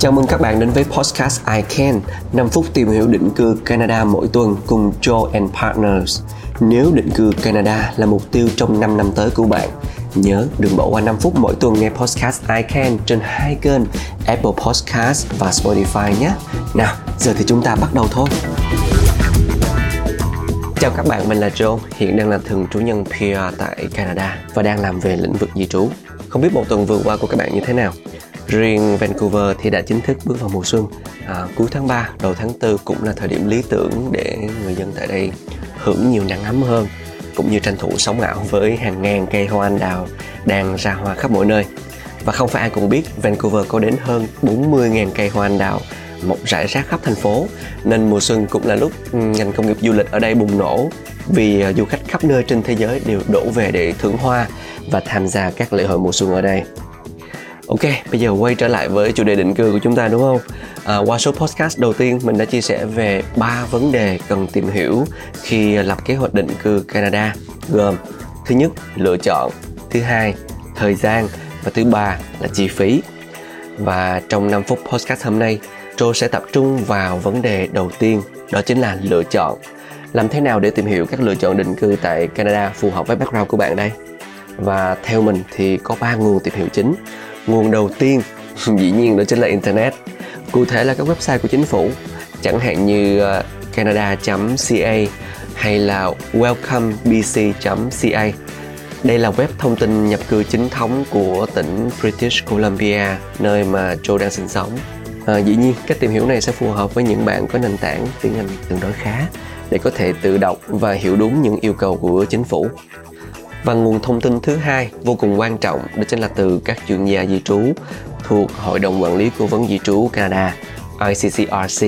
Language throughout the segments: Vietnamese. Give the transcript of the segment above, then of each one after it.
Chào mừng các bạn đến với podcast I Can 5 phút tìm hiểu định cư Canada mỗi tuần cùng Joe and Partners Nếu định cư Canada là mục tiêu trong 5 năm tới của bạn Nhớ đừng bỏ qua 5 phút mỗi tuần nghe podcast I Can trên hai kênh Apple Podcast và Spotify nhé Nào, giờ thì chúng ta bắt đầu thôi Chào các bạn, mình là Joe, hiện đang là thường trú nhân PR tại Canada và đang làm về lĩnh vực di trú. Không biết một tuần vừa qua của các bạn như thế nào? Riêng Vancouver thì đã chính thức bước vào mùa xuân. À, cuối tháng 3, đầu tháng 4 cũng là thời điểm lý tưởng để người dân tại đây hưởng nhiều nắng ấm hơn cũng như tranh thủ sống ảo với hàng ngàn cây hoa anh đào đang ra hoa khắp mọi nơi. Và không phải ai cũng biết Vancouver có đến hơn 40.000 cây hoa anh đào mọc rải rác khắp thành phố nên mùa xuân cũng là lúc ừ, ngành công nghiệp du lịch ở đây bùng nổ vì à, du khách khắp nơi trên thế giới đều đổ về để thưởng hoa và tham gia các lễ hội mùa xuân ở đây. Ok, bây giờ quay trở lại với chủ đề định cư của chúng ta đúng không? À, qua số podcast đầu tiên mình đã chia sẻ về ba vấn đề cần tìm hiểu khi lập kế hoạch định cư Canada gồm thứ nhất lựa chọn, thứ hai thời gian và thứ ba là chi phí. Và trong 5 phút podcast hôm nay, Joe sẽ tập trung vào vấn đề đầu tiên, đó chính là lựa chọn. Làm thế nào để tìm hiểu các lựa chọn định cư tại Canada phù hợp với background của bạn đây? Và theo mình thì có ba nguồn tìm hiểu chính nguồn đầu tiên dĩ nhiên đó chính là internet. Cụ thể là các website của chính phủ chẳng hạn như ờ, canada.ca hay là welcomebc.ca đây là web thông tin nhập cư chính thống của tỉnh British Columbia nơi mà Joe đang sinh sống. À, dĩ nhiên cách tìm hiểu này sẽ phù hợp với những bạn có nền tảng tiếng Anh tương đối khá để có thể tự đọc và hiểu đúng những yêu cầu của chính phủ và nguồn thông tin thứ hai vô cùng quan trọng đó chính là từ các chuyên gia di trú thuộc Hội đồng Quản lý Cố vấn Di trú Canada ICCRC.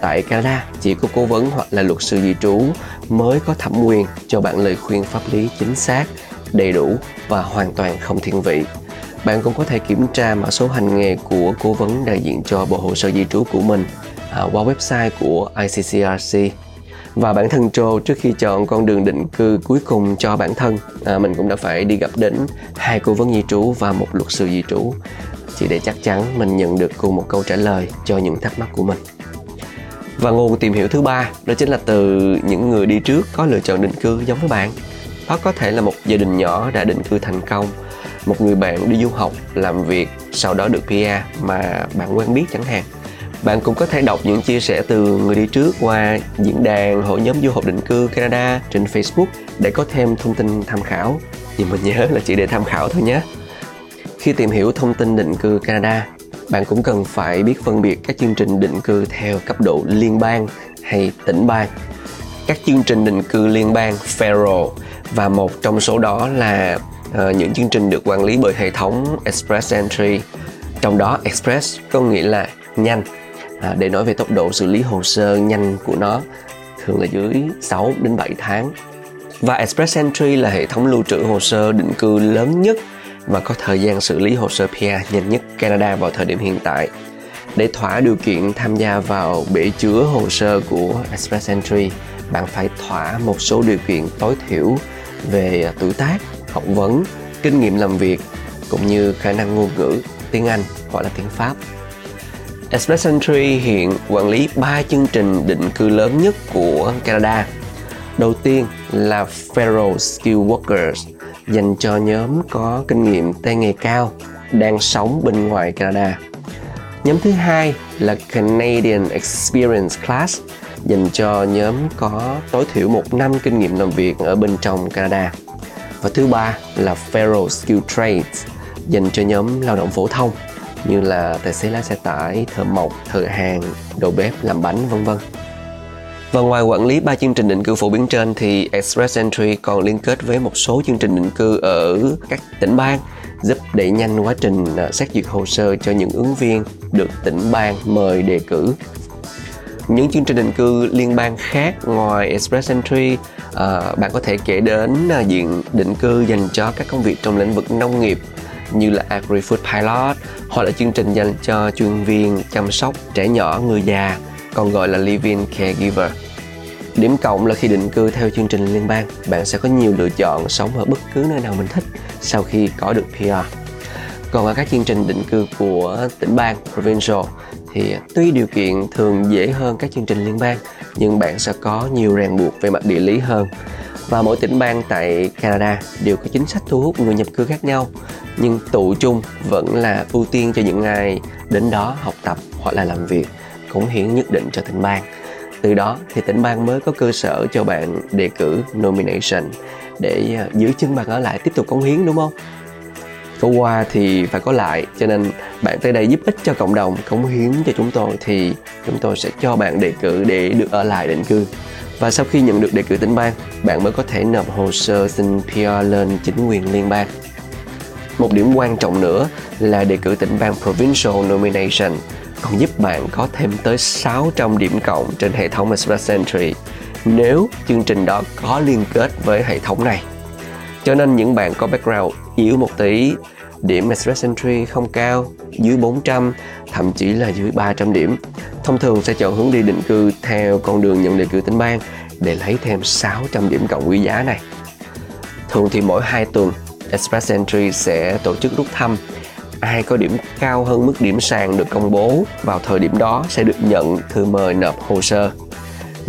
Tại Canada, chỉ có cố vấn hoặc là luật sư di trú mới có thẩm quyền cho bạn lời khuyên pháp lý chính xác, đầy đủ và hoàn toàn không thiên vị. Bạn cũng có thể kiểm tra mã số hành nghề của cố vấn đại diện cho bộ hồ sơ di trú của mình à, qua website của ICCRC và bản thân Joe trước khi chọn con đường định cư cuối cùng cho bản thân à, mình cũng đã phải đi gặp đến hai cố vấn di trú và một luật sư di trú. Chỉ để chắc chắn mình nhận được cùng một câu trả lời cho những thắc mắc của mình. Và nguồn tìm hiểu thứ ba đó chính là từ những người đi trước có lựa chọn định cư giống với bạn. Đó có thể là một gia đình nhỏ đã định cư thành công. Một người bạn đi du học làm việc sau đó được PR mà bạn quen biết chẳng hạn bạn cũng có thể đọc những chia sẻ từ người đi trước qua diễn đàn hội nhóm du học định cư Canada trên Facebook để có thêm thông tin tham khảo. Nhưng mình nhớ là chỉ để tham khảo thôi nhé. Khi tìm hiểu thông tin định cư Canada, bạn cũng cần phải biết phân biệt các chương trình định cư theo cấp độ liên bang hay tỉnh bang. Các chương trình định cư liên bang federal và một trong số đó là uh, những chương trình được quản lý bởi hệ thống Express Entry. Trong đó Express có nghĩa là nhanh à, để nói về tốc độ xử lý hồ sơ nhanh của nó thường là dưới 6 đến 7 tháng. Và Express Entry là hệ thống lưu trữ hồ sơ định cư lớn nhất và có thời gian xử lý hồ sơ PR nhanh nhất Canada vào thời điểm hiện tại. Để thỏa điều kiện tham gia vào bể chứa hồ sơ của Express Entry, bạn phải thỏa một số điều kiện tối thiểu về à, tuổi tác, học vấn, kinh nghiệm làm việc cũng như khả năng ngôn ngữ tiếng Anh hoặc là tiếng Pháp Express Entry hiện quản lý 3 chương trình định cư lớn nhất của Canada. Đầu tiên là Federal Skill Workers, dành cho nhóm có kinh nghiệm tay nghề cao, đang sống bên ngoài Canada. Nhóm thứ hai là Canadian Experience Class, dành cho nhóm có tối thiểu một năm kinh nghiệm làm việc ở bên trong Canada. Và thứ ba là Federal Skill Trades, dành cho nhóm lao động phổ thông như là tài xế lái xe tải, thợ mộc, thợ hàng, đầu bếp, làm bánh vân vân. Và ngoài quản lý ba chương trình định cư phổ biến trên thì Express Entry còn liên kết với một số chương trình định cư ở các tỉnh bang giúp đẩy nhanh quá trình à, xét duyệt hồ sơ cho những ứng viên được tỉnh bang mời đề cử. Những chương trình định cư liên bang khác ngoài Express Entry, à, bạn có thể kể đến à, diện định cư dành cho các công việc trong lĩnh vực nông nghiệp như là Agri-Food Pilot hoặc là chương trình dành cho chuyên viên chăm sóc trẻ nhỏ, người già, còn gọi là Living Caregiver. Điểm cộng là khi định cư theo chương trình liên bang, bạn sẽ có nhiều lựa chọn sống ở bất cứ nơi nào mình thích sau khi có được PR. Còn ở các chương trình định cư của tỉnh bang provincial thì tuy điều kiện thường dễ hơn các chương trình liên bang nhưng bạn sẽ có nhiều ràng buộc về mặt địa lý hơn và mỗi tỉnh bang tại Canada đều có chính sách thu hút người nhập cư khác nhau nhưng tụ chung vẫn là ưu tiên cho những ai đến đó học tập hoặc là làm việc, cống hiến nhất định cho tỉnh bang. Từ đó thì tỉnh bang mới có cơ sở cho bạn đề cử nomination để ờ, giữ chân bạn ở lại, tiếp tục cống hiến, đúng không? Có qua thì phải có lại, cho nên bạn tới đây giúp ích cho cộng đồng, cống hiến cho chúng tôi thì chúng tôi sẽ cho bạn đề cử để được ở lại định cư. Và sau khi nhận được đề cử tỉnh bang, bạn mới có thể nộp hồ sơ xin PR lên chính quyền liên bang một điểm quan trọng nữa là đề cử tỉnh bang Provincial Nomination còn giúp bạn có thêm tới 600 điểm cộng trên hệ thống Express Entry nếu chương trình đó có liên kết với hệ thống này. Cho nên những bạn có background yếu một tí, điểm Express Entry không cao, dưới 400, thậm chí là dưới 300 điểm, thông thường sẽ chọn hướng đi định cư theo con đường nhận đề cử tỉnh bang để lấy thêm 600 điểm cộng quý giá này. Thường thì mỗi 2 tuần, Express Entry sẽ tổ chức rút thăm ai có điểm cao hơn mức điểm sàn được công bố vào thời điểm đó sẽ được nhận thư mời nộp hồ sơ.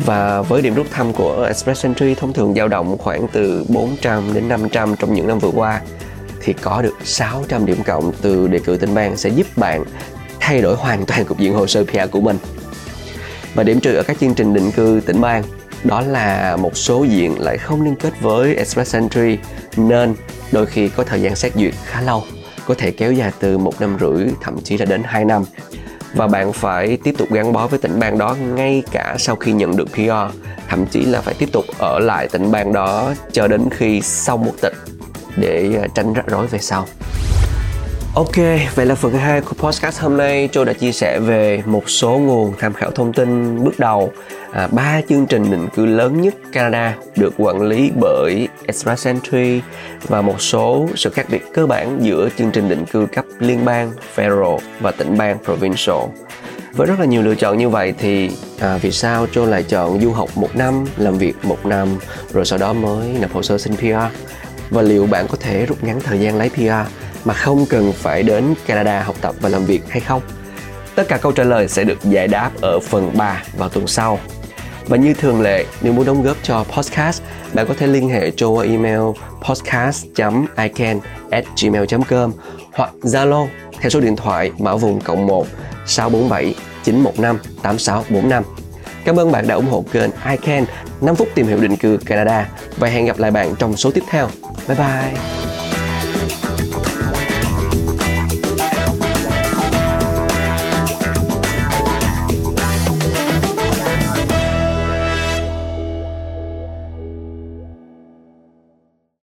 Và với điểm rút thăm của Express Entry, thông thường dao động khoảng từ 400 đến 500 trong những năm vừa qua, thì có được 600 điểm cộng từ đề cử tỉnh bang sẽ giúp bạn thay đổi hoàn toàn cục diện hồ sơ PR của mình. Và điểm trừ ở các chương trình định cư tỉnh bang đó là một số diện lại không liên kết với Express Entry, nên đôi khi có thời gian xét duyệt khá lâu, có thể kéo dài từ một năm rưỡi, thậm chí là đến 2 năm. Và bạn phải tiếp tục gắn bó với tỉnh bang đó ngay cả sau khi nhận được PR thậm chí là phải tiếp tục ở lại tỉnh bang đó cho đến khi xong một tịch để à, tránh rắc rối về sau. Ok, vậy là phần 2 của podcast hôm nay Châu đã chia sẻ về một số nguồn tham khảo thông tin bước đầu à, ba chương trình định cư lớn nhất Canada được quản lý bởi Express Entry và một số sự khác biệt cơ bản giữa chương trình định cư cấp liên bang federal và tỉnh bang provincial. Với rất là nhiều lựa chọn như vậy thì à, vì sao Châu lại chọn du học một năm, làm việc một năm rồi sau đó mới nộp hồ sơ xin PR? Và liệu bạn có thể rút ngắn thời gian lấy PR mà không cần phải đến Canada học tập và làm việc hay không? Tất cả câu trả lời sẽ được giải đáp ở phần 3 vào tuần sau. Và như thường lệ, nếu muốn đóng góp cho podcast, bạn có thể liên hệ cho qua email podcast.ican@gmail.com hoặc Zalo theo số điện thoại mã vùng cộng 1 647 915 8645. Cảm ơn bạn đã ủng hộ kênh iCan 5 phút tìm hiểu định cư Canada và hẹn gặp lại bạn trong số tiếp theo. 拜拜。